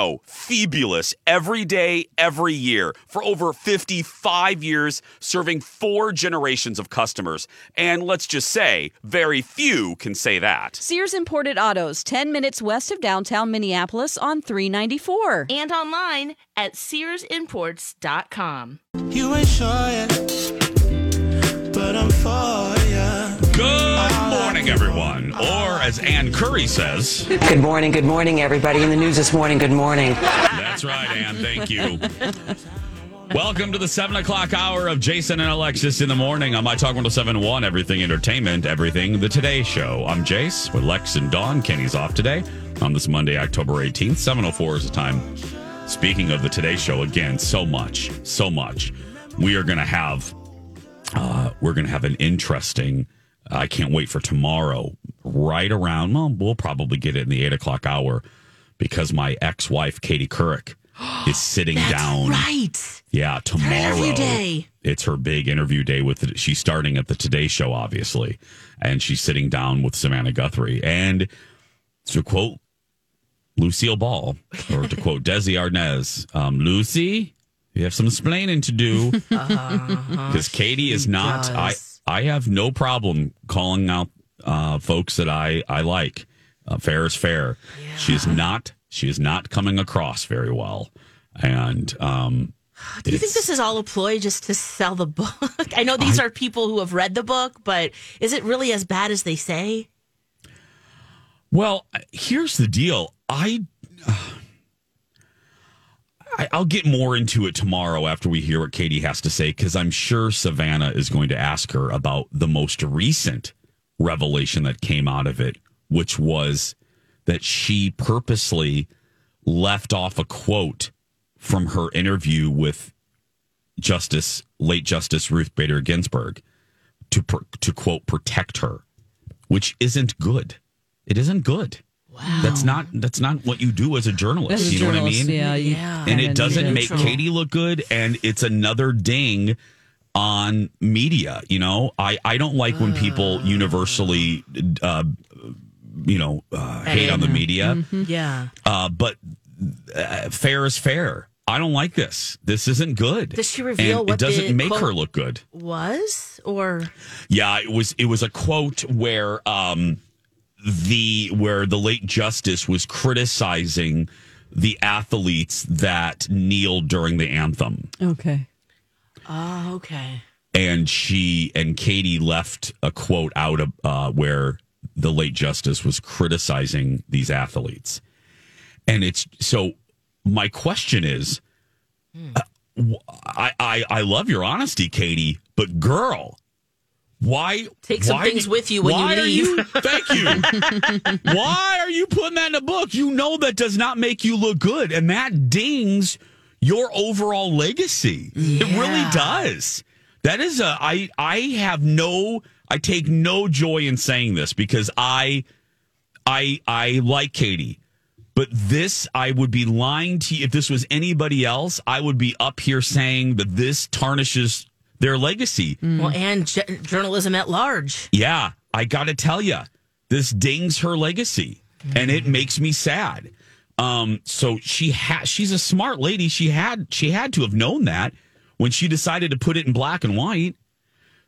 no, fabulous every day, every year for over 55 years, serving four generations of customers. And let's just say, very few can say that. Sears Imported Autos, 10 minutes west of downtown Minneapolis on 394. And online at SearsImports.com. You ain't sure yet, but I'm for ya. Good morning, everyone. Or as Ann Curry says, Good morning, good morning, everybody. In the news this morning, good morning. That's right, Ann. Thank you. Welcome to the 7 o'clock hour of Jason and Alexis in the morning on My Talk 1071, Everything Entertainment, Everything The Today Show. I'm Jace with Lex and Dawn. Kenny's off today on this Monday, October 18th. 704 is the time. Speaking of the Today Show, again, so much, so much. We are going to have, uh, we're going to have an interesting I can't wait for tomorrow, right around, well, we'll probably get it in the eight o'clock hour because my ex wife, Katie Couric, is sitting down. Right. Yeah, tomorrow. interview day. It's her big interview day with the, she's starting at the Today Show, obviously, and she's sitting down with Savannah Guthrie. And to quote Lucille Ball, or to quote Desi Arnaz, um, Lucy, you have some explaining to do because Katie is not. I I have no problem calling out uh, folks that I I like. Uh, fair is fair. She is not. She is not coming across very well, and um, Do you think this is all a ploy just to sell the book? I know these I- are people who have read the book, but is it really as bad as they say? Well, here's the deal. I, I I'll get more into it tomorrow after we hear what Katie has to say because I'm sure Savannah is going to ask her about the most recent revelation that came out of it, which was that she purposely left off a quote from her interview with Justice late Justice Ruth Bader Ginsburg to to quote protect her, which isn't good. It isn't good. Wow. That's not that's not what you do as a journalist. As a you know what I mean? yeah, Yeah. And kinda it doesn't need make. Katie look good, and it's another ding on media. You know, I I don't like when people universally, uh, you know, uh, hate on the media. Yeah. Uh, but uh, fair is fair. I don't like this. This isn't good. Does she reveal And what it doesn't the make quote- her look good. Was or Yeah, it was it was a quote where um the where the late justice was criticizing the athletes that kneeled during the anthem. Okay. oh, okay. And she and Katie left a quote out of uh, where the late justice was criticizing these athletes. And it's so my question is uh, I love your honesty, Katie, but girl, why Take some why things do- with you when you leave. thank you. why are you putting that in a book? You know that does not make you look good, and that dings your overall legacy. It really does. That is a I I have no I take no joy in saying this because I I I like Katie. But this, I would be lying to you. If this was anybody else, I would be up here saying that this tarnishes their legacy. Well, and j- journalism at large. Yeah, I got to tell you, this dings her legacy, and it makes me sad. Um, so she had she's a smart lady. She had she had to have known that when she decided to put it in black and white.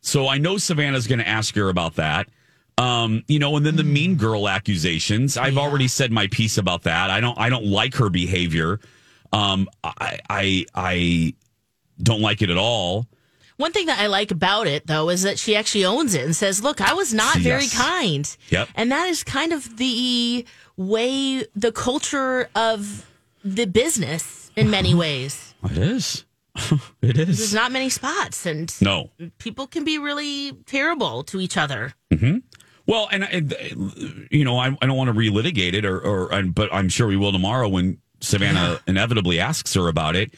So I know Savannah's going to ask her about that. Um, you know, and then the mean girl accusations. I've already said my piece about that. I don't I don't like her behavior. Um, I I I don't like it at all. One thing that I like about it, though, is that she actually owns it and says, "Look, I was not very kind." Yep. And that is kind of the way, the culture of the business in many uh-huh. ways. It is. it is. There's not many spots, and No. people can be really terrible to each other. Mm-hmm. Well, and I, uh, you know, I, I don't want to relitigate it, or, or but I'm sure we will tomorrow when Savannah inevitably asks her about it.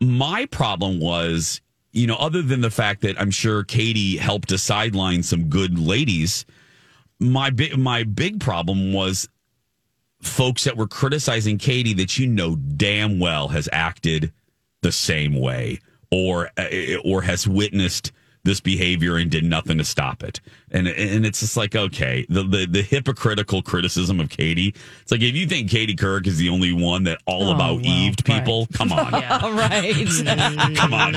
My problem was, you know, other than the fact that I'm sure Katie helped to sideline some good ladies, my big my big problem was folks that were criticizing Katie that you know damn well has acted the same way or uh, or has witnessed this behavior and did nothing to stop it. And and it's just like okay, the the, the hypocritical criticism of Katie. It's like if you think Katie Couric is the only one that all Oh, about well, Eve people, come on. All right. Come on.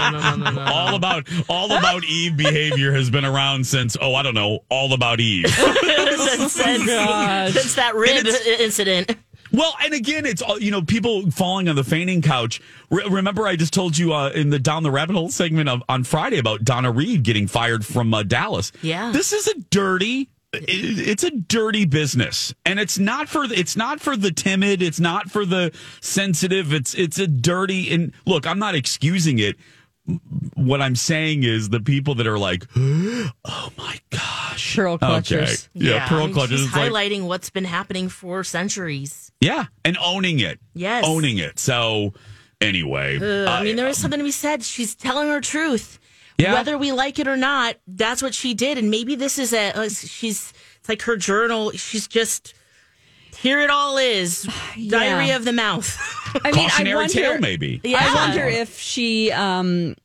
All about all about Eve behavior has been around since oh I don't know all about Eve. since, since, oh since that rib incident. Well, and again, it's all you know, people falling on the fainting couch. Re- remember, I just told you uh, in the down the rabbit hole segment of, on Friday about Donna Reed getting fired from uh, Dallas. Yeah. this is a dirty. It's a dirty business, and it's not for the, it's not for the timid. It's not for the sensitive. It's it's a dirty. And look, I'm not excusing it. What I'm saying is the people that are like, oh my gosh, Pearl Okay. clutchers. yeah, pearl I mean, clutches. She's It's like- highlighting what's been happening for centuries. yeah, and owning it. Yes. owning it. So anyway, Uh, I mean, there is something to be said. She's telling her truth. Yeah. Whether we like it or not, that's what she did. And maybe this is a, uh, she's, it's like her journal. She's just, here it all is. Diary of the mouth. I mean, I cautionary wonder, tale, maybe. Yeah. I wonder if she, um,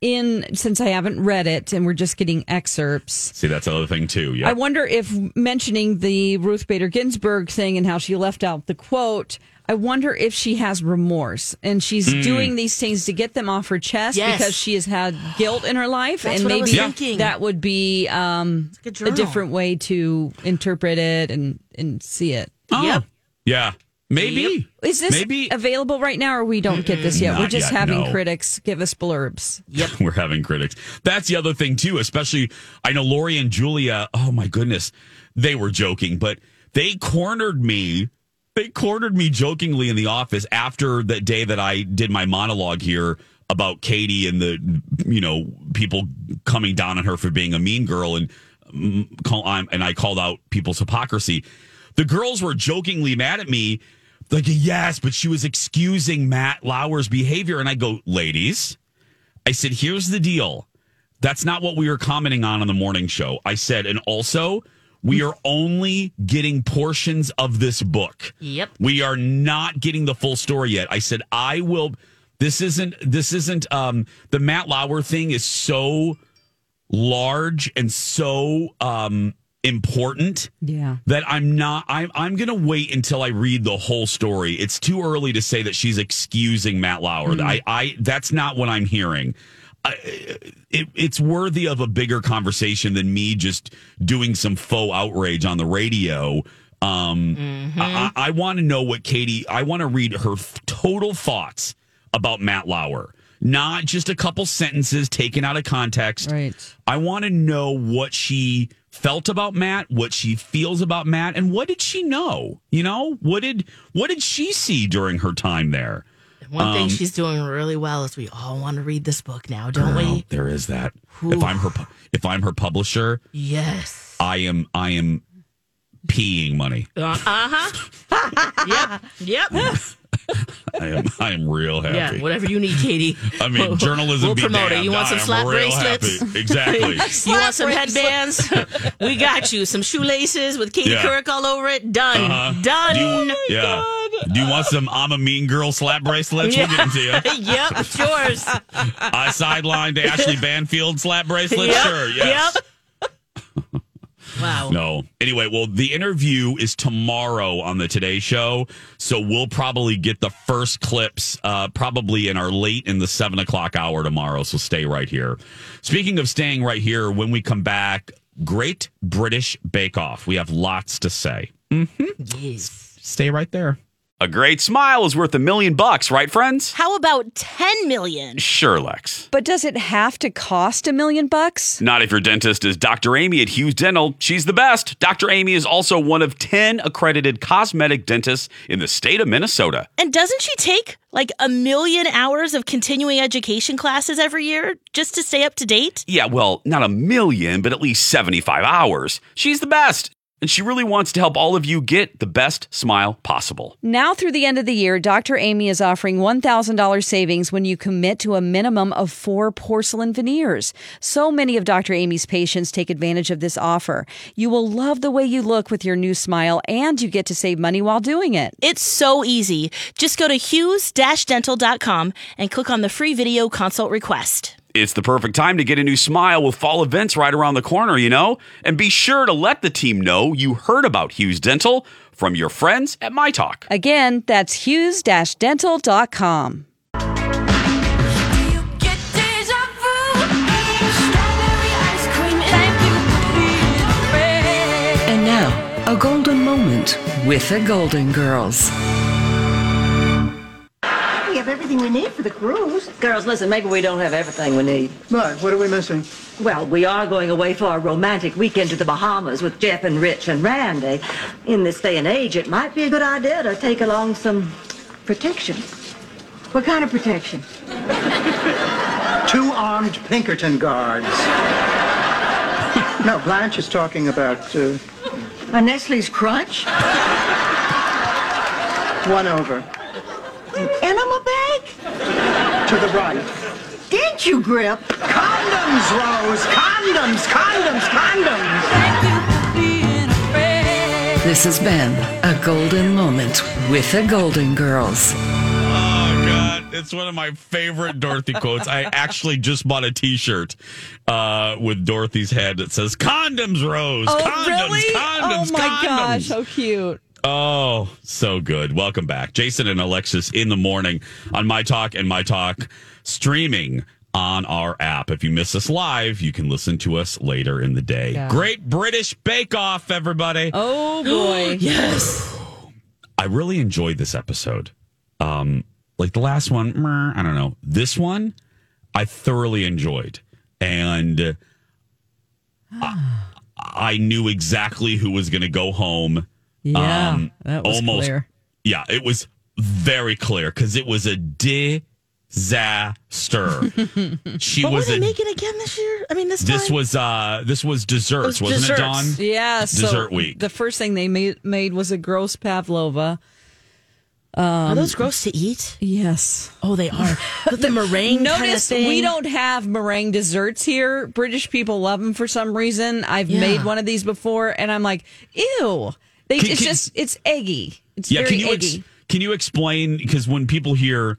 in since I haven't read it and we're just getting excerpts. See, that's another thing too. Yeah, I wonder if mentioning the Ruth Bader Ginsburg thing and how she left out the quote. I wonder if she has remorse and she's Hmm. doing these things to get them off her chest Yes. because she has had guilt in her life, That's and what I maybe was thinking. that would be um, like a a different way to interpret it and and see it. Oh, Yep. yeah, maybe. Is this maybe available right now, or we don't get this yet? Not We're just yet, having no. critics give us blurbs. Yep. We're having critics. That's the other thing too. Especially, I know Lori and Julia. Oh my goodness, they were joking, but they cornered me. They cornered me jokingly in the office after the day that I did my monologue here about Katie and the you know people coming down on her for being a mean girl and mm, call and I called out people's hypocrisy. The girls were jokingly mad at me, like yes, but she was excusing Matt Lauer's behavior, and I go, ladies, I said, here's the deal. That's not what we were commenting on on the morning show. I said, and also, we are only getting portions of this book. Yep. We are not getting the full story yet. I said, I will. This isn't, this isn't, um, the Matt Lauer thing is so large and so, um, important Yeah. that I'm not I'm I'm gonna wait until I read the whole story. It's too early to say that she's excusing Matt Lauer. I I that's not what I'm hearing. I, it, it's worthy of a bigger conversation than me just doing some faux outrage on the radio. Um, I, I want to know what Katie. I want to read her f- total thoughts about Matt Lauer, not just a couple sentences taken out of context. Right. I want to know what she felt about Matt, what she feels about Matt, and what did she know? You know, what did what did she see during her time there? One Um, thing she's doing really well is we all want to read this book now, don't Girl, we? there is that. If I'm her, if I'm her publisher, Yes. I am, I am peeing money. Uh huh. yep. Yep. I am, I am real happy. Yeah. Whatever you need, Katie. I mean, journalism. We'll be promote it. You want I some am slap real bracelets? happy. Exactly. you want some headbands? we got you. Some shoelaces with Katie Yeah. Couric all over it. Done. Uh-huh. Done. Do you, yeah. Do you want some I'm a mean girl slap bracelets? We'll get them to you. yep. It's yours. I sidelined Ashley Banfield slap bracelets? Yep. Sure, yes. Yep. Wow. No. Anyway, well, the interview is tomorrow on the Today Show, so we'll probably get the first clips uh, probably in our late in the seven o'clock hour tomorrow. So stay right here. Speaking of staying right here, when we come back, Great British Bake Off. We have lots to say. Yes. Stay right there. A great smile is worth a million bucks, right, friends? How about 10 million? Sure, Lex. But does it have to cost a million bucks? Not if your dentist is Dr. Amy at Hughes Dental. She's the best. Dr. Amy is also one of 10 accredited cosmetic dentists in the state of Minnesota. And doesn't she take like a million hours of continuing education classes every year just to stay up to date? Yeah, well, not a million, but at least 75 hours. She's the best. And she really wants to help all of you get the best smile possible. Now through the end of the year, Dr. Amy is offering $1,000 savings when you commit to a minimum of four porcelain veneers. So many of Dr. Amy's patients take advantage of this offer. You will love the way you look with your new smile, and you get to save money while doing it. It's so easy. Just go to hughes-dental.com and click on the free video consult request. It's the perfect time to get a new smile with fall events right around the corner, you know? And be sure to let the team know you heard about Hughes Dental from your friends at My Talk. Again, that's hughes-dental.com. And now, a golden moment with the Golden Girls. We everything we need for the cruise. Girls, listen, maybe we don't have everything we need. Right, what are we missing? Well, we are going away for a romantic weekend to the Bahamas with Jeff and Rich and Randy. In this day and age, it might be a good idea to take along some protection. What kind of protection? Two armed Pinkerton guards. no, Blanche is talking about uh, A Nestle's Crunch? one over. Enema bag? To the right. Didn't you, Grip? Condoms, Rose! Condoms! Condoms! Condoms! This has been a golden moment with the Golden Girls. Oh God, it's one of my favorite Dorothy quotes. I actually just bought a T-shirt uh, with Dorothy's head that says "Condoms, Rose." Oh, condoms, really? Condoms, oh my condoms. gosh, so cute. Oh, so good. Welcome back. Jason and Alexis in the morning on My Talk and My Talk streaming on our app. If you miss us live, you can listen to us later in the day. Yeah. Great British Bake Off, everybody. Oh boy. Yes. I really enjoyed this episode. Um, like the last one, I don't know. This one, I thoroughly enjoyed, and I, I knew exactly who was going to go home. Yeah, Um, that was almost- clear. Yeah, it was very clear because it was a disaster. she What was were they a. making again this year? I mean, this This time? was uh this was desserts, was wasn't it, Dawn? desserts. Yeah, so Dessert week. The first thing they made, made was a gross pavlova. Are those gross to eat? Yes. Oh, they are. With the meringue kind of Notice thing. we don't have meringue desserts here. British people love them for some reason. I've Yeah. made one of these before, and I'm like, ew. They, Can- it's can- just it's eggy. It's yeah, very can you eggy. ex- can you explain because when people hear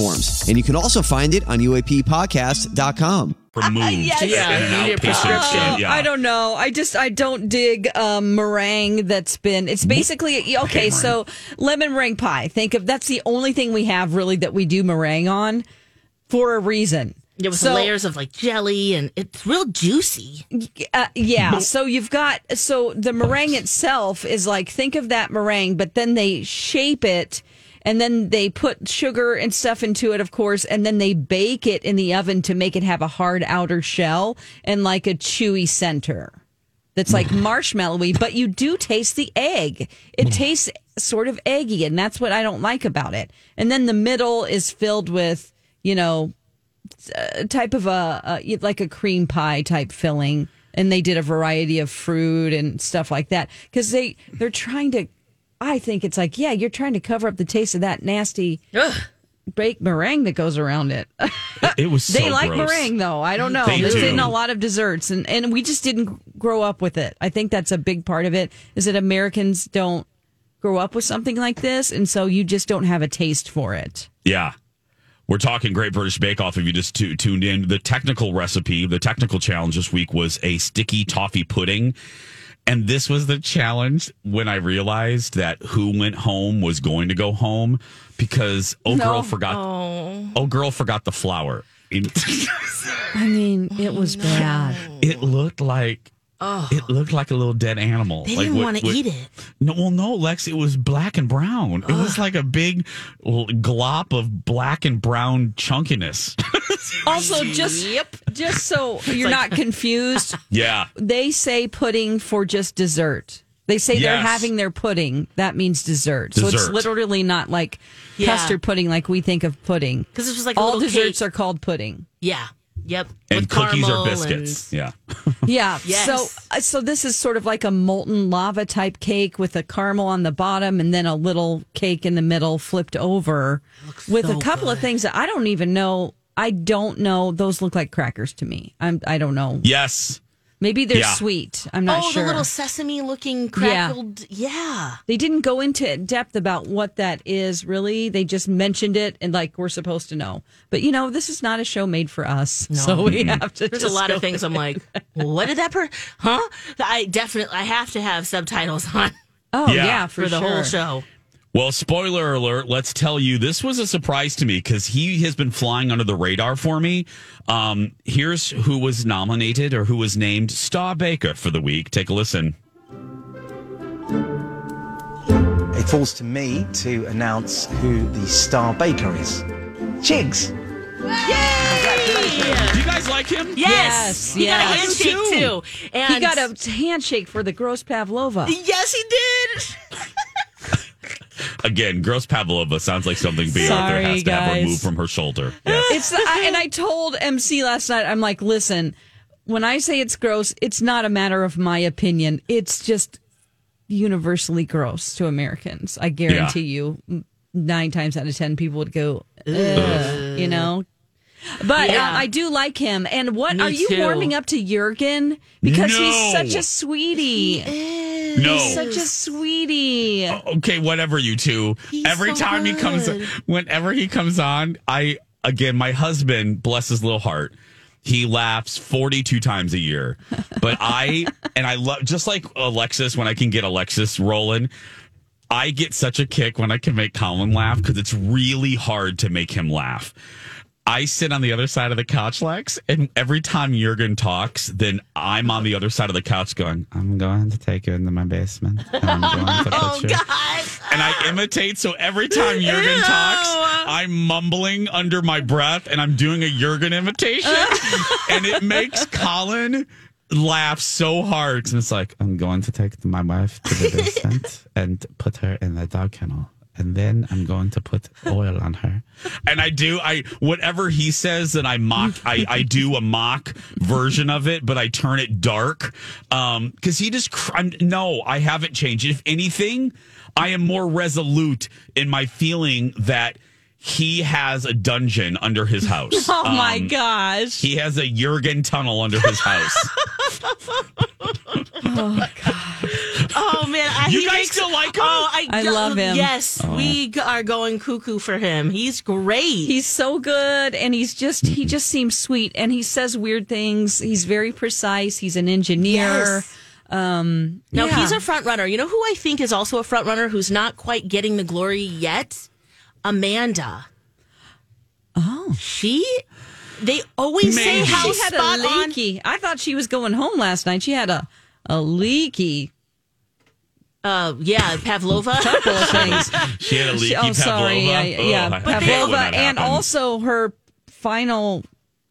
And you can also find it on UAPpodcast.com. Removed yes. in an outpatient. yeah. I don't know. I just I don't dig um, meringue that's been. It's basically okay. So lemon meringue pie. Think of that's the only thing we have really that we do meringue on for a reason. Yeah, with So- layers of like jelly and it's real juicy. Uh, yeah. So you've got so the meringue itself is like think of that meringue, but then they shape it and then they put sugar and stuff into it, of course, and then they bake it in the oven to make it have a hard outer shell and like a chewy center. That's like marshmallowy, but you do taste the egg. It tastes sort of eggy, and that's what I don't like about it. And then the middle is filled with, you know, a type of a, a like a cream pie type filling and they did a variety of fruit and stuff like that because they they're trying to i think it's like yeah you're trying to cover up the taste of that nasty baked meringue that goes around it It was so they like gross. meringue though i don't know They it's do. in a lot of desserts and and we just didn't grow up with it i think that's a big part of it is that americans don't grow up with something like this and so you just don't have a taste for it Yeah. We're talking Great British Bake Off if you just tu- tuned in. The technical recipe, the technical challenge this week was a sticky toffee pudding. And this was the challenge when I realized that who went home was going to go home because oh No. girl forgot oh. oh. girl forgot the flower. I mean it was bad it looked like Oh. it looked like a little dead animal. They Like didn't want to eat it. No, well, no, Lex. It was black and brown. It was like a big l- glop of black and brown chunkiness. Also, just just so you're not confused, yeah, they say pudding for just dessert. They say they're having their pudding. That means dessert. So it's literally not like Yeah. custard pudding like we think of pudding. Because this was like all little desserts cake. are called pudding. Yeah. Yep. and With cookies or caramel biscuits. Yeah, Yeah. Yes. So uh, so this is sort of like a molten lava type cake with a caramel on the bottom and then a little cake in the middle flipped over with so a couple of things that I don't even know. I don't know. Those look like crackers to me. I'm I don't know. yes. Maybe they're Yeah. sweet. I'm not oh, sure. Oh, the little sesame looking crackled. Yeah. They didn't go into depth about what that is really. They just mentioned it and like we're supposed to know. But you know, this is not a show made for us. So we mm-hmm. have to There's a lot go of things with I'm like, what did that per? Huh? I definitely I have to have subtitles on Oh Yeah. yeah, for, for, the sure. whole show. Well, spoiler alert. Let's tell you, this was a surprise to me because he has been flying under the radar for me. Um, here's who was nominated or who was named Star Baker for the week. Take a listen. It falls to me to announce who the star baker is. Chigs. Do you guys like him? Yes, Yes, he got a handshake Too. too. And He got a handshake for the gross pavlova. yes, he did. Again, gross Pavlova sounds like something Bea Arthur Sorry, has to have removed from her shoulder. Yes. It's I, and I told MC last night. I'm like, listen, when I say it's gross, it's not a matter of my opinion. It's just universally gross to Americans. I guarantee you, nine times out of ten, people would go, Ugh, you know. But Yeah. uh, I do like him. And what Me are you too. warming up to Jurgen? Because No. he's such a sweetie. No. He's such a sweetie. okay, whatever you two. He's Every so time he comes, whenever he comes on, I again, my husband, bless his little heart, he laughs forty two times a year. But I and I love just like Alexis when I can get Alexis rolling. I get such a kick when I can make Colin laugh because it's really hard to make him laugh. I sit on the other side of the couch, Lex, and every time Jurgen talks, then I'm on the other side of the couch going, I'm going to take you into my basement. I'm going to put Oh you. God. And I imitate. So every time Jurgen Ew. talks, I'm mumbling under my breath and I'm doing a Jurgen imitation. and it makes Colin laugh so hard. And it's like, I'm going to take my wife to the basement and put her in the dog kennel. And then I'm going to put oil on her. And I do I whatever he says, and I mock. I I do a mock version of it, but I turn it dark um because he just. I'm, no, I haven't changed. If anything, I am more resolute in my feeling that. He has a dungeon under his house. Oh my Um, gosh. He has a Jurgen tunnel under his house. Oh oh, man, I, You guys makes- still like him? Oh, I, I love him. Yes, Oh. we g- are going cuckoo for him. He's great. He's so good and he's just he just seems sweet and he says weird things. He's very precise. He's an engineer. Yes. Um Now yeah. he's a front runner. You know who I think is also a front runner who's not quite getting the glory yet? Amanda. Oh. She they always say how she had spot a on leaky. I thought she was going home last night. She had a a leaky uh yeah, Pavlova. couple of things. She had a leaky oh, sorry. Pavlova. I- yeah, Ugh, I hate Pavlova, and also her final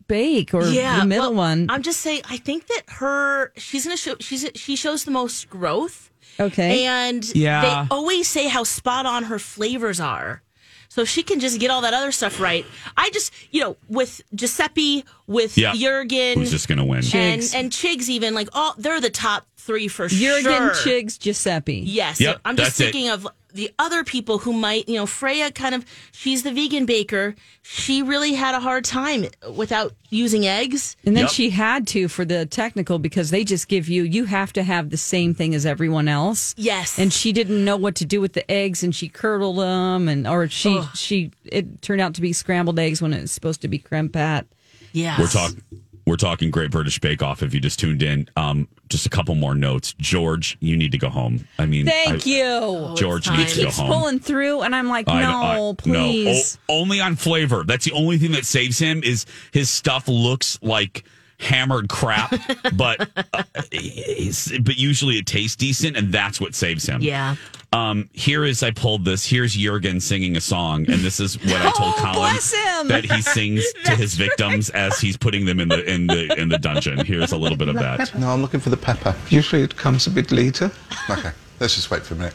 bake or yeah, the middle well, one. I'm just saying I think that her she's gonna show she's she shows the most growth. okay. And Yeah. they always say how spot on her flavors are. So if she can just get all that other stuff right. I just, you know, with Giuseppe, with Yeah. Jurgen, Who's just gonna win? and Chigs. and Chigs, even like all they're the top three for Jurgen sure. Chigs Giuseppe. Yes, Yep, I'm just that's it. thinking of the other people who might, you know, Freya kind of, she's the vegan baker. She really had a hard time without using eggs. And then Yep. she had to for the technical because they just give you you have to have the same thing as everyone else. Yes. And she didn't know what to do with the eggs and she curdled them and or she she it turned out to be scrambled eggs when it's supposed to be creme pat. yeah. We're talking. We're talking Great British Bake Off. If you just tuned in, um, just a couple more notes. George, you need to go home. I mean, Thank I- you. George time. needs to go Keeps home. pulling through and I'm like, I- no, I- no. please. O- only on flavor. That's the only thing that saves him. Is his stuff looks like hammered crap, but uh, it's- but usually it tastes decent, and that's what saves him. Yeah. Um, here is I pulled this. Here's Jurgen singing a song, and this is what I told Oh, Colin bless him. that he sings to his victims as he's putting them in the in the in the dungeon. Here's a little bit of that. No, I'm looking for the pepper. Usually it comes a bit later. Okay, let's just wait for a minute.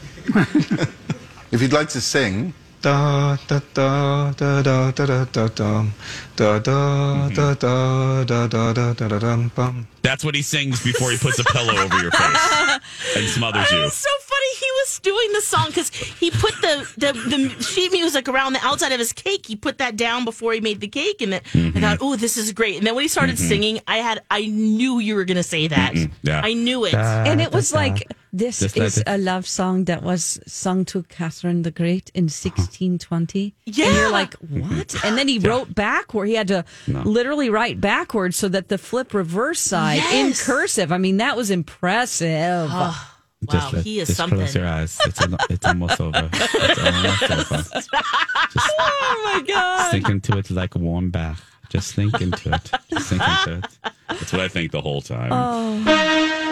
if you'd like to sing, Da da da da da da da da dum. da da da da da da da da da dum bum. That's what he sings before he puts a pillow over your face and smothers It you. Was so funny. He was doing the song because he put the, the the sheet music around the outside of his cake. He put that down before he made the cake, and then Mm-hmm. I thought, "Oh, this is great." And then when he started mm-hmm. singing, I had I knew you were going to say that. Mm-hmm. Yeah. I knew it. and it was like this Just let is it- a love song that was sung to Catherine the Great in 1620. And Yeah. you're like, what? And then he wrote backward. He had to literally write backwards so that the flip reverse side in cursive. I mean, that was impressive. Ah. Wow, he is just something. eyes. It's, it's almost over. It's almost over. oh my God. Sink into it like a warm bath. Just sink into it. Just Sink into it. That's what I think the whole time. Oh.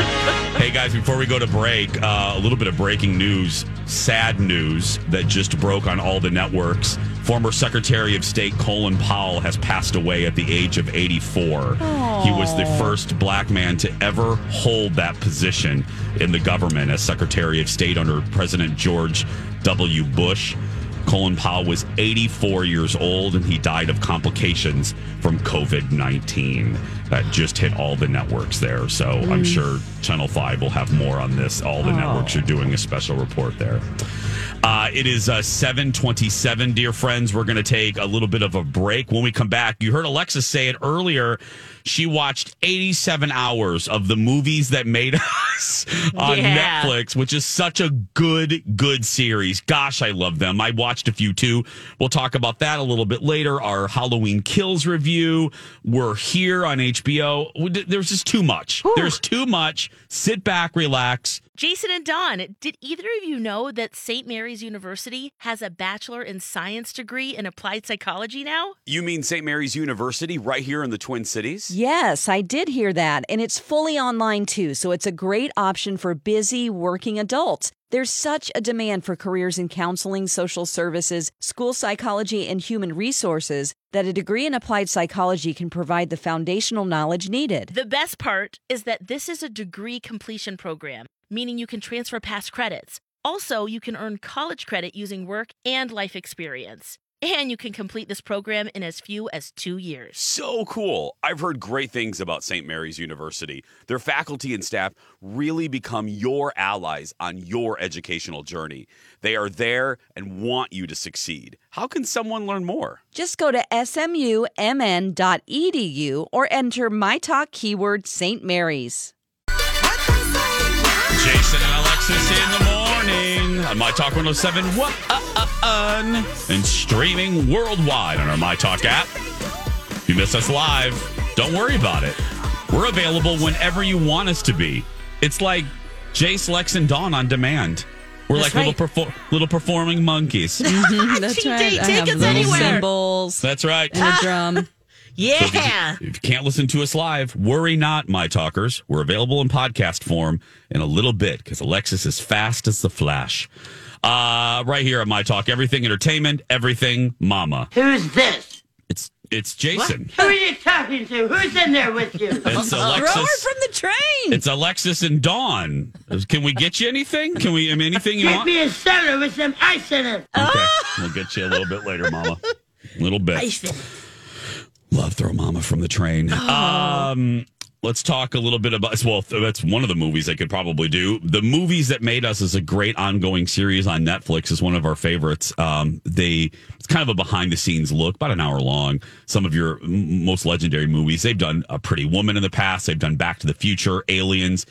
Hey guys, before we go to break, uh, a little bit of breaking news, sad news that just broke on all the networks. Former Secretary of State Colin Powell has passed away at the age of 84. He was the first black man to ever hold that position in the government as Secretary of State under President George W. Bush. Colin Powell was 84 years old and he died of complications from COVID 19. That just hit all the networks there. So I'm sure Channel 5 will have more on this. All the networks are doing a special report there. Uh, it is uh, 727, dear friends. We're going to take a little bit of a break. When we come back, you heard Alexa say it earlier. She watched 87 hours of the movies that made us on Yeah. Netflix, which is such a good, good series. Gosh, I love them. I watched a few too. We'll talk about that a little bit later. Our Halloween Kills review. We're here on HBO. There's just too much. There's too much. Sit back, relax. Jason and Dawn, did either of you know that St. Mary's University has a Bachelor in Science degree in applied psychology now? You mean St. Mary's University right here in the Twin Cities? Yes, I did hear that. And it's fully online too. So it's a great option for busy working adults. There's such a demand for careers in counseling, social services, school psychology, and human resources that a degree in applied psychology can provide the foundational knowledge needed. The best part is that this is a degree completion program, meaning you can transfer past credits. Also, you can earn college credit using work and life experience. And you can complete this program in as few as two years. So cool. I've heard great things about St. Mary's University. Their faculty and staff really become your allies on your educational journey. They are there and want you to succeed. How can someone learn more? Just go to smumn.edu or enter my talk keyword St. Mary's. Jason and Alexis in the morning on My Talk 107 and streaming worldwide on our My Talk app. If you miss us live, don't worry about it. We're available whenever you want us to be. It's like Jace, Lex, and Dawn on demand. We're That's like right. little perfor- little performing monkeys. Mm-hmm, that's right. take- I have us little anywhere. cymbals That's right. and a drum. Yeah. If you can't listen to us live, worry not, my talkers. We're available in podcast form in a little bit because Alexis is fast as the flash. Uh, right here on My Talk, everything entertainment, everything mama. Who's this? It's it's Jason. Who are you talking to? Who's in there with you? It's Throw Alexis. her from the train. It's Alexis and Dawn. Can we get you anything? Can we? I mean, anything you Get want? me a soda with some ice in it. Okay, we'll get you a little bit later, Mama. A little bit. Love throw Mama from the train. Um, let's talk a little bit about. Well, that's one of the movies I could probably do. The movies that made us is a great ongoing series on Netflix. is one of our favorites. Um, they it's kind of a behind the scenes look, about an hour long. Some of your m- most legendary movies. They've done A Pretty Woman in the past. They've done Back to the Future, Aliens.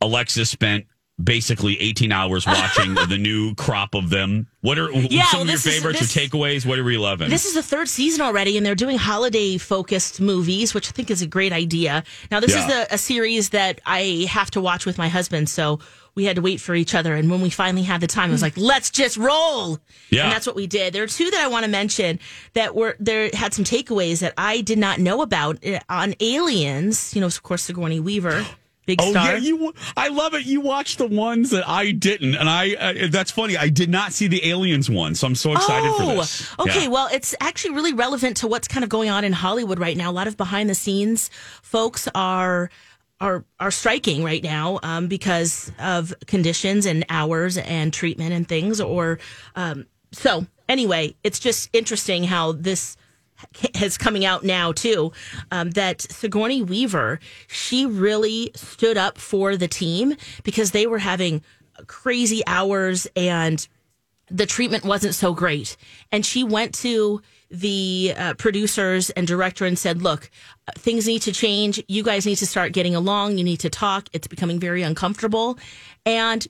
Alexis spent basically 18 hours watching the new crop of them. What are Yeah, some well, of your this is- favorites this- or takeaways? What are we loving? This is the third season already, and they're doing holiday focused movies, which I think is a great idea. Now, this is the, a series that I have to watch with my husband, so we had to wait for each other. And when we finally had the time, I was like, let's just roll. Yeah. And that's what we did. There are two that I want to mention that were there had some takeaways that I did not know about Uh, on Aliens. You know, of course, Sigourney Weaver, big Oh star. yeah, you. I love it. You watched the ones that I didn't, and I. Uh, that's funny. I did not see the aliens one, so I'm so excited for this. Oh, Okay, Yeah. well, it's actually really relevant to what's kind of going on in Hollywood right now. A lot of behind the scenes folks are are are striking right now um, because of conditions and hours and treatment and things. Or um, so anyway, it's just interesting how this has coming out now too um, that Sigourney Weaver she really stood up for the team because they were having crazy hours and the treatment wasn't so great. And she went to the uh, producers and director and said, Look, things need to change. You guys need to start getting along. You need to talk. It's becoming very uncomfortable. And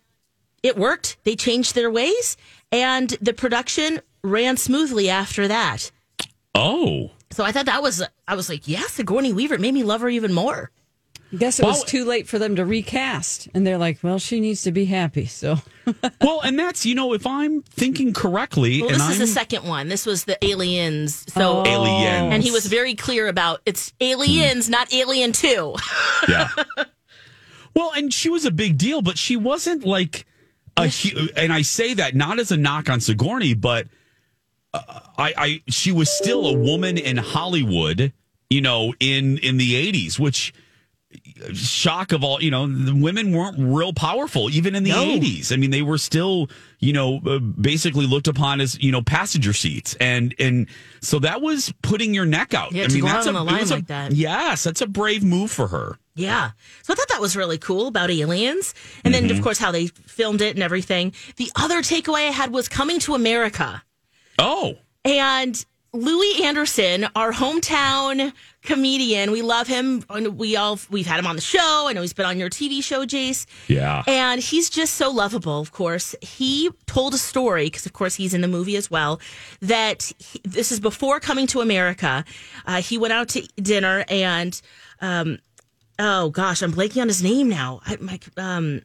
it worked. They changed their ways, and the production ran smoothly after that. Oh, So I thought that was, I was like, yes, Sigourney Weaver it made me love her even more. I guess it was too late for them to recast. And they're like, well, she needs to be happy. So, well, and that's you know, if I'm thinking correctly, Well, and this is I'm, the second one. This was the aliens. So oh. Aliens. and he was very clear about it's aliens, hmm. not Alien Two. yeah. Well, and she was a big deal, but she wasn't like a. And I say that not as a knock on Sigourney, but I, I, she was still a woman in Hollywood, you know, in in the '80s, which shock of all, you know, the women weren't real powerful even in the No. 80s. I mean, they were still, you know, uh, basically looked upon as, you know, passenger seats. And and so that was putting your neck out. Yeah, I mean, that's out on a, line a- like that. Yes, that's a brave move for her. Yeah. So I thought that was really cool about aliens. And then, Mm-hmm. of course, how they filmed it and everything. The other takeaway I had was coming to America. Oh. And Louie Anderson, our hometown comedian, we love him. And we all we've had him on the show. I know he's been on your TV show, Jace. Yeah. And he's just so lovable, of course. He told a story, because of course he's in the movie as well, that he, this is before coming to America. Uh, he went out to dinner and, um, oh gosh, I'm blanking on his name now. I, my, um,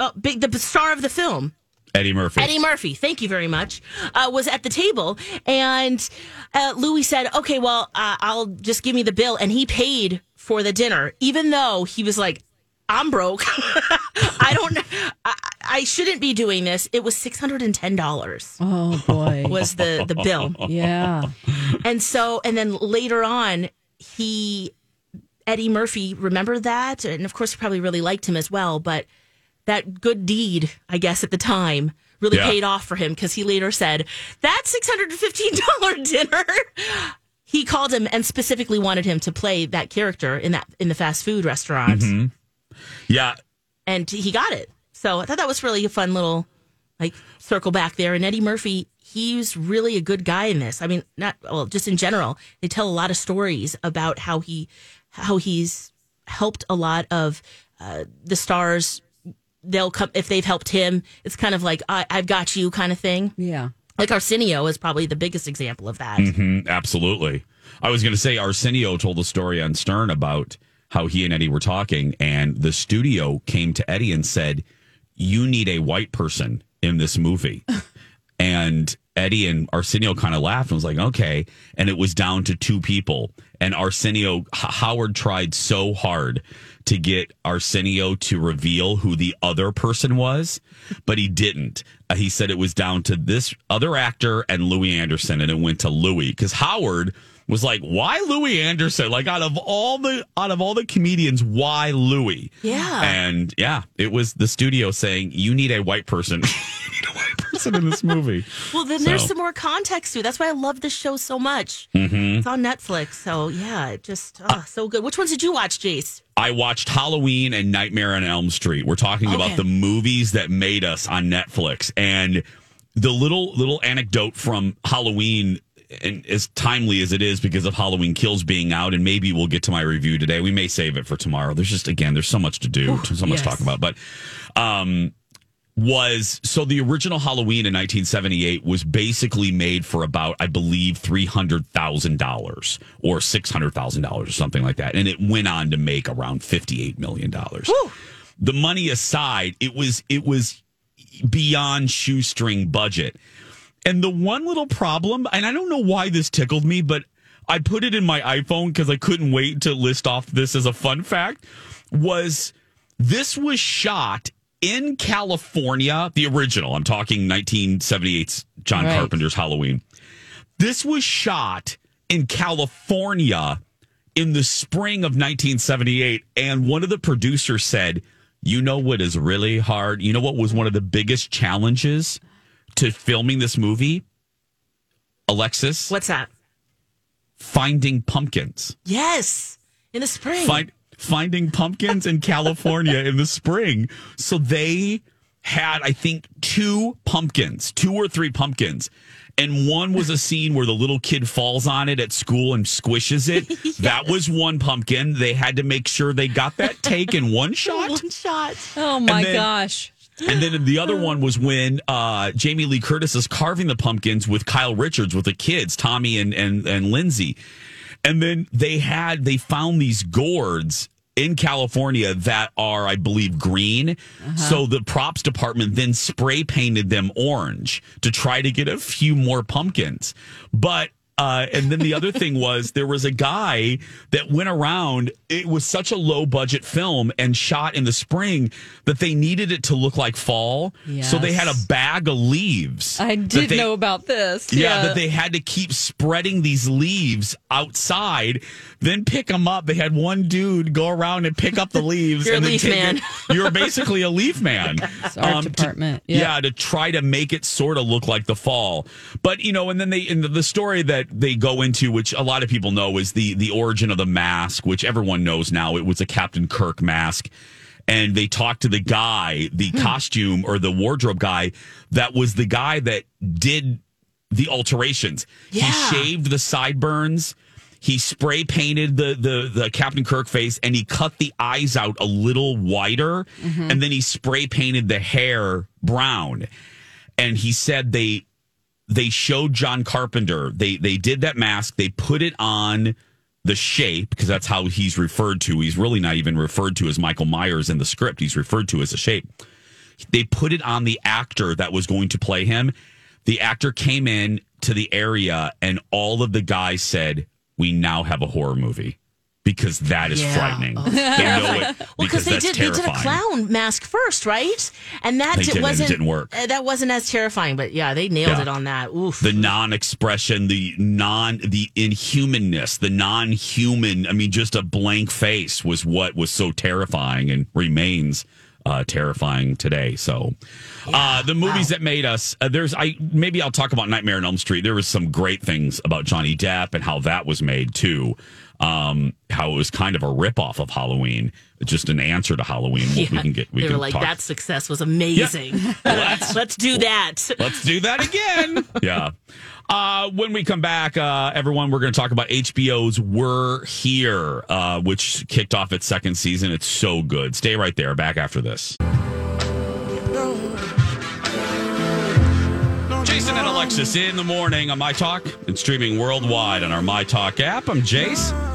oh, big, the star of the film. Eddie Murphy. Eddie Murphy, thank you very much, uh, was at the table, and uh, Louie said, "Okay, well, uh, I'll just give me the bill," and he paid for the dinner, even though he was like, "I'm broke. I don't. I, I shouldn't be doing this." It was six hundred and ten dollars. oh boy. Was the the bill? yeah. And so, and then later on, he, Eddie Murphy, remembered that. And of course, he probably really liked him as well. But that good deed, I guess, at the time really Yeah. paid off for him because he later said that six hundred and fifteen dollar dinner. He called him and specifically wanted him to play that character in that in the fast food restaurant, Mhm. Yeah. and he got it. So I thought that was really a fun little like circle back there. And Eddie Murphy, he's really a good guy in this. I mean, not well, just in general. They tell a lot of stories about how he how he's helped a lot of uh, the stars. They'll come if they've helped him. It's kind of like I, I've got you kind of thing. Yeah. Like Arsenio is probably the biggest example of that. hmm absolutely. I was going to say Arsenio told a story on Stern about how he and Eddie were talking, and the studio came to Eddie and said, "You need a white person in this movie." and Eddie and Arsenio kind of laughed and was like, "Okay." And it was down to two people, and Arsenio H- Howard tried so hard to get Arsenio to reveal who the other person was, but he didn't. Uh, he said it was down to this other actor and Louie Anderson, and it went to Louie because Howard was like, "Why Louie Anderson? Like out of all the out of all the comedians, why Louie?" Yeah. And yeah, it was the studio saying, "You need a white person." you need person in this movie. Well, then there's some more context to it. That's why I love this show so much. Mhm. It's on Netflix. So, yeah, it just, oh, so good. Which ones did you watch, Jace? I watched Halloween and Nightmare on Elm Street. We're talking Okay. about the movies that made us on Netflix, and the little little anecdote from Halloween, and as timely as it is because of Halloween Kills being out, and maybe we'll get to my review today. We may save it for tomorrow. There's just again, there's so much to do, so much to talk about, but um. Was so the original Halloween in 1978 was basically made for about, I believe, $300,000 or $600,000 or something like that. And it went on to make around $58 million. The money aside, it was, it was beyond shoestring budget. And the one little problem, and I don't know why this tickled me, but I put it in my iPhone because I couldn't wait to list off this as a fun fact, was this was shot in California, the original. I'm talking 1978's John Right. Carpenter's Halloween. This was shot in California in the spring of 1978. And one of the producers said, You know what is really hard? You know what was one of the biggest challenges to filming this movie? Alexis? What's that? Finding pumpkins. Yes, in the spring. Find, finding pumpkins in California in the spring. So they had, I think, two pumpkins, two or three pumpkins. And one was a scene where the little kid falls on it at school and squishes it. That was one pumpkin. They had to make sure they got that take in one shot. One shot. Oh my And then- gosh. And then the other one was when uh, Jamie Lee Curtis is carving the pumpkins with Kyle Richards with the kids, Tommy and and and Lindsay. And then they had they found these gourds in California that are, I believe, green. Uh-huh. So the props department then spray painted them orange to try to get a few more pumpkins. But uh, and then the other thing was there was a guy that went around. It was such a low budget film and shot in the spring that they needed it to look like fall. So they had a bag of leaves. I did they- know about this. yeah, that they had to keep spreading these leaves outside, then pick them up. They had one dude go around and pick up the leaves. You're a and then leaf man. It. You're basically a leaf man. It's art to- department. yeah. Yeah. to try to make it sort of look like the fall. But you know, and then they in the, the story that they go into, which a lot of people know, is the the origin of the mask, which everyone knows now. It was a Captain Kirk mask. And they talked to the guy, the Hmm. costume or the wardrobe guy, that was the guy that did the alterations. Yeah. He shaved the sideburns. He spray painted the, the the Captain Kirk face and he cut the eyes out a little wider Mhm. and then he spray painted the hair brown. And he said they they showed John Carpenter. They they did that mask. They put it on the shape because that's how he's referred to. He's really not even referred to as Michael Myers in the script. He's referred to as a shape. They put it on the actor that was going to play him. The actor came in to the area and all of the guys said, "We now have a horror movie." Because that is Yeah. frightening. Oh. They know it well, because they did they did a clown mask first, right? And that did, wasn't didn't work. uh, that wasn't as terrifying, but yeah, they nailed Yeah. it on that. Oof. the non-expression the non the inhumanness the non-human i mean just a blank face was what was so terrifying and remains uh, terrifying today. So, uh, the movies that made us uh, there's I maybe I'll talk about Nightmare on Elm Street. There was some great things about Johnny Depp and how that was made too. Um, how it was kind of a ripoff of Halloween, just an answer to Halloween. we can get we they can were like, talk. that success was amazing. let's, let's do that. Let's do that again. yeah. Uh, when we come back, uh, everyone, we're going to talk about HBO's We're Here, uh, which kicked off its second season. It's so good. Stay right there. Back after this. Jason and Alexis in the morning on My Talk and streaming worldwide on our My Talk app. I'm Jace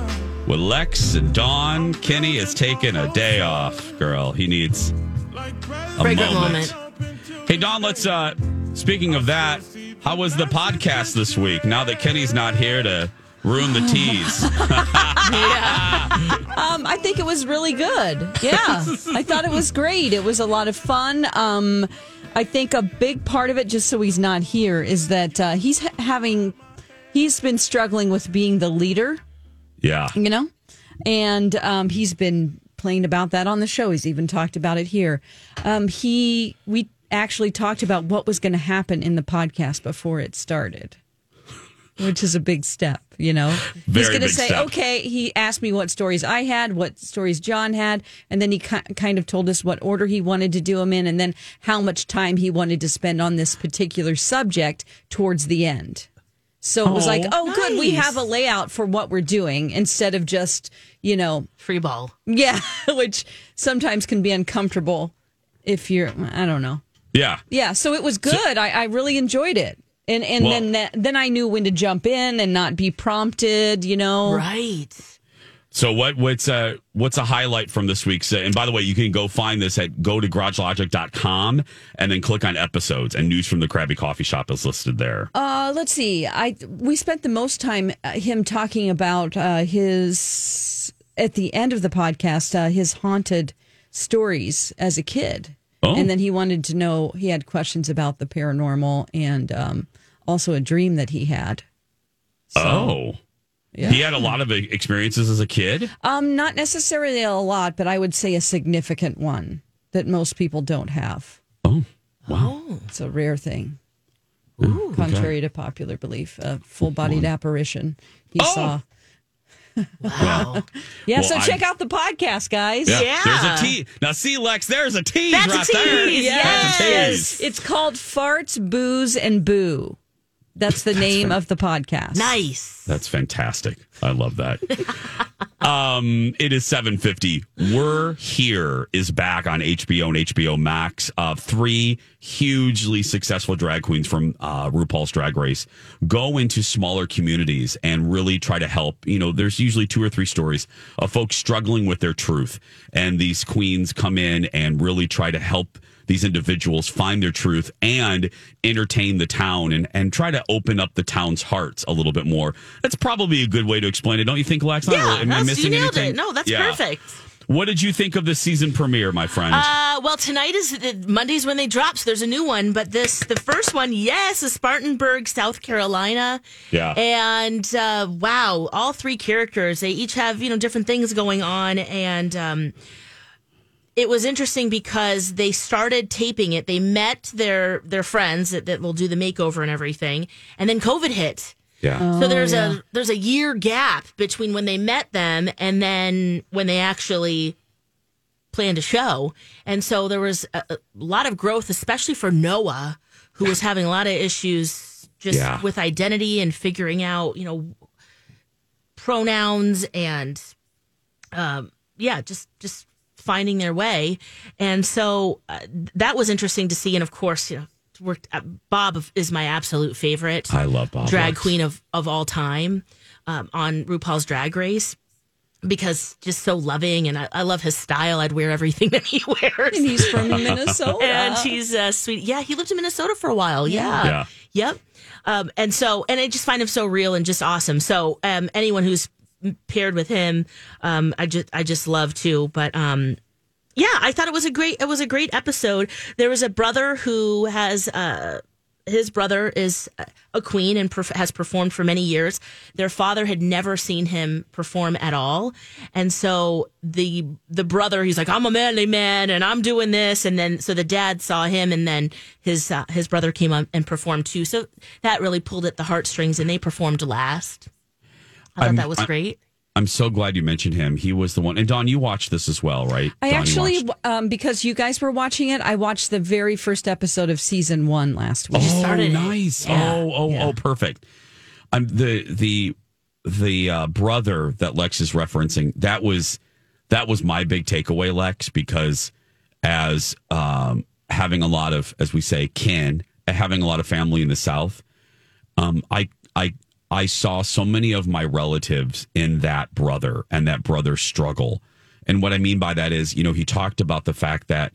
with Lex and Dawn. Kenny has taken a day off, girl. He needs a Fragrant moment. Hey, Dawn, let's, uh, speaking of that, how was the podcast this week now that Kenny's not here to ruin the tease? Um, I think it was really good. Yeah, I thought it was great. It was a lot of fun. Um, I think a big part of it, just so he's not here, is that uh, he's ha- having, he's been struggling with being the leader. Yeah. you know? And um, he's been playing about that on the show. He's even talked about it here. Um, he we actually talked about what was going to happen in the podcast before it started which is a big step you know? He's going to say step. okay he asked me what stories i had what stories john had and then he ki- kind of told us what order he wanted to do them in and then how much time he wanted to spend on this particular subject towards the end so it was Oh, like, oh, good, we nice. have a layout for what we're doing instead of just, you know, free ball. Yeah, which sometimes can be uncomfortable if you're, I don't know. Yeah. Yeah, so it was good. I, I really enjoyed it. And and Well- then that, then I knew when to jump in and not be prompted, you know. Right. So what what's uh what's a highlight from this week's uh, and by the way you can go find this at go to garagelogic.com and then click on episodes and news from the Krabby Coffee Shop is listed there. Uh, let's see. I we spent the most time uh, him talking about uh, his at the end of the podcast uh, his haunted stories as a kid, Oh. and then he wanted to know. He had questions about the paranormal and um, also a dream that he had. oh. Yeah. He had a lot of experiences as a kid. Um, not necessarily a lot, but I would say a significant one that most people don't have. Oh, wow. It's a rare thing. Contrary to popular belief, a full bodied apparition he saw. Wow. Yeah, Well, so I- check out the podcast, guys. Yeah. There's a tease. Now see Lex, there's a tease That's right a there. tease. That's a Yes. tease. It's called Farts, Booze, and Boo. That's the name of the podcast. Nice. That's fantastic. I love that. um, it is 750. We're Here is back on HBO and HBO Max. Uh, three hugely successful drag queens from uh, RuPaul's Drag Race go into smaller communities and really try to help. You know, there's usually two or three stories of folks struggling with their truth. And these queens come in and really try to help these individuals find their truth and entertain the town and, and try to open up the town's hearts a little bit more. That's probably a good way to explain it, don't you think, Lex? Yeah, Am I missing you nailed anything? it. No, that's Yeah. perfect. What did you think of the season premiere, my friend? Uh, well, tonight is the, Monday's when they drop. So there's a new one, but this the first one, yes, is Spartanburg, South Carolina. Yeah. And uh, wow, all three characters they each have you know different things going on, and um, it was interesting because they started taping it. They met their their friends that, that will do the makeover and everything, and then COVID hit. Yeah. So there's a there's a year gap between when they met them and then when they actually planned a show. And so there was a, a lot of growth, especially for Noah, who was having a lot of issues just Yeah. with identity and figuring out, you know, pronouns and um, yeah, just just finding their way. And so uh, that was interesting to see. And of course, you know, worked. Uh, Bob is my absolute favorite I love Bob. drag Lex. queen of of all time um, on RuPaul's Drag Race because just so loving and I, I love his style. I'd wear everything that he wears. And he's from Minnesota. and he's uh, sweet. Yeah, he lived in Minnesota for a while. Yeah. Yeah. Yep. Um, and so, and I just find him so real and just awesome. So, um, anyone who's paired with him, um, I just, I just love too. But, um, yeah, I thought it was a great, it was a great episode. There was a brother who has, uh, his brother is a queen and perf- has performed for many years. Their father had never seen him perform at all, and so the the brother he's like, "I'm a manly man and I'm doing this," and then so the dad saw him, and then his uh, his brother came up and performed too. So that really pulled at the heartstrings, and they performed last. I thought I'm- that was I'm- great. I'm so glad you mentioned him. He was the one. And Dawn, you watched this as well, right? I Dawn, actually, watched- um, because you guys were watching it, I watched the very first episode of season one last week. Oh, nice. Oh, oh, oh, perfect. I'm the the the uh, brother that Lex is referencing. That was that was my big takeaway, Lex, because as um, having a lot of, as we say, kin, having a lot of family in the South, um, I I I saw so many of my relatives in that brother and that brother's struggle. And what I mean by that is, you know, he talked about the fact that,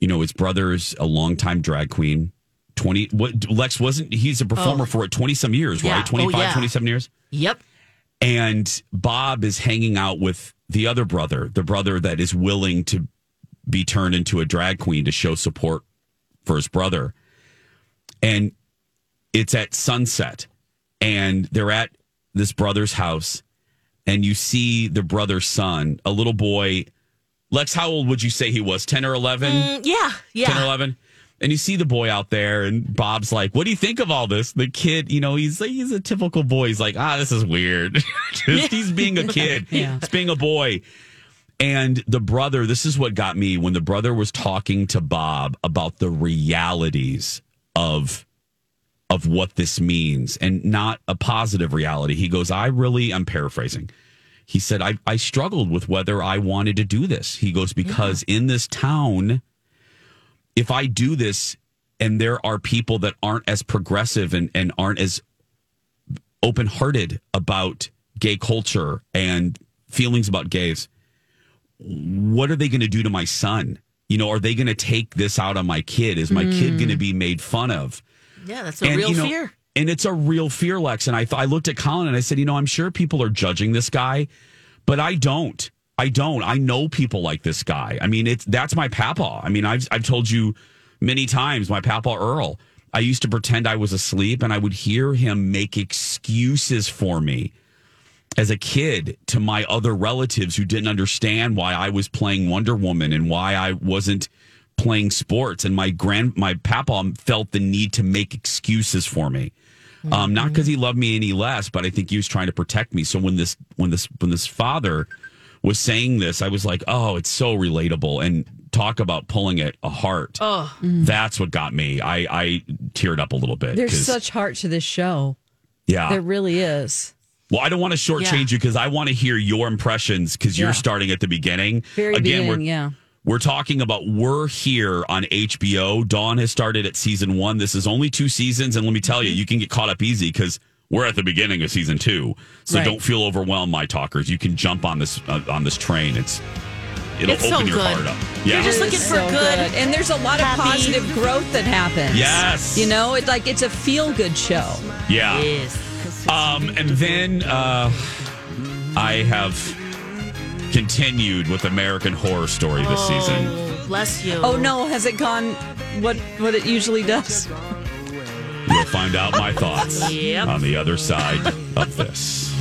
you know, his brother's a longtime drag queen. 20 what Lex wasn't he's a performer Oh. for it 20 some years, Yeah. right? 25, Oh, yeah. 27 years. Yep. And Bob is hanging out with the other brother, the brother that is willing to be turned into a drag queen to show support for his brother. And it's at sunset, and they're at this brother's house, and you see the brother's son, a little boy. Lex, how old would you say he was? 10 or 11? Mm, yeah, yeah. 10 or 11 and you see the boy out there and bob's like what do you think of all this the kid you know he's he's a typical boy he's like ah this is weird Just- he's being a kid Yeah. he's being a boy and the brother this is what got me when the brother was talking to bob about the realities of of what this means and not a positive reality he goes i really i'm paraphrasing he said i, I struggled with whether i wanted to do this he goes mm-hmm. because in this town if I do this and there are people that aren't as progressive and, and aren't as open hearted about gay culture and feelings about gays, what are they going to do to my son? You know, are they going to take this out on my kid? Is my kid going to mm. be made fun of? Yeah, that's a And, real you know, fear. And it's a real fear, Lex. And I, th- I looked at Colin and I said, you know, I'm sure people are judging this guy, but I don't. I don't. I know people like this guy. I mean, it's that's my papa. I mean, I've I've told you many times, my papa Earl. I used to pretend I was asleep, and I would hear him make excuses for me as a kid to my other relatives who didn't understand why I was playing Wonder Woman and why I wasn't playing sports. And my grand, my papa felt the need to make excuses for me. Um, not because he loved me any less, but I think he was trying to protect me. So when this, when this, when this father was saying this, I was like, oh, it's so relatable. And talk about pulling at a heart. Oh, That's what got me. I, I teared up a little bit. There's such heart to this show. yeah. There really is. Well, I don't want to shortchange you because I want to hear your impressions because you're Yeah. starting at the beginning. Very Again, we're beginning, yeah. We're talking about we're here on HBO. Dawn has started at season one. This is only two seasons, and let me tell you, you can get caught up easy because we're at the beginning of season two. So Right. don't feel overwhelmed, my talkers. You can jump on this uh, on this train. It's it'll It's so open your good. heart up. Yeah. You're Yeah. just looking for so good, And there's a lot of positive growth that happens. Yes. You know, it's like it's a feel good show. yeah. Yes. Um, and then uh, I have continued with American Horror Story this oh, season. Oh, bless you. Oh no, has it gone what what it usually does? You'll find out my thoughts Yep. on the other side of this.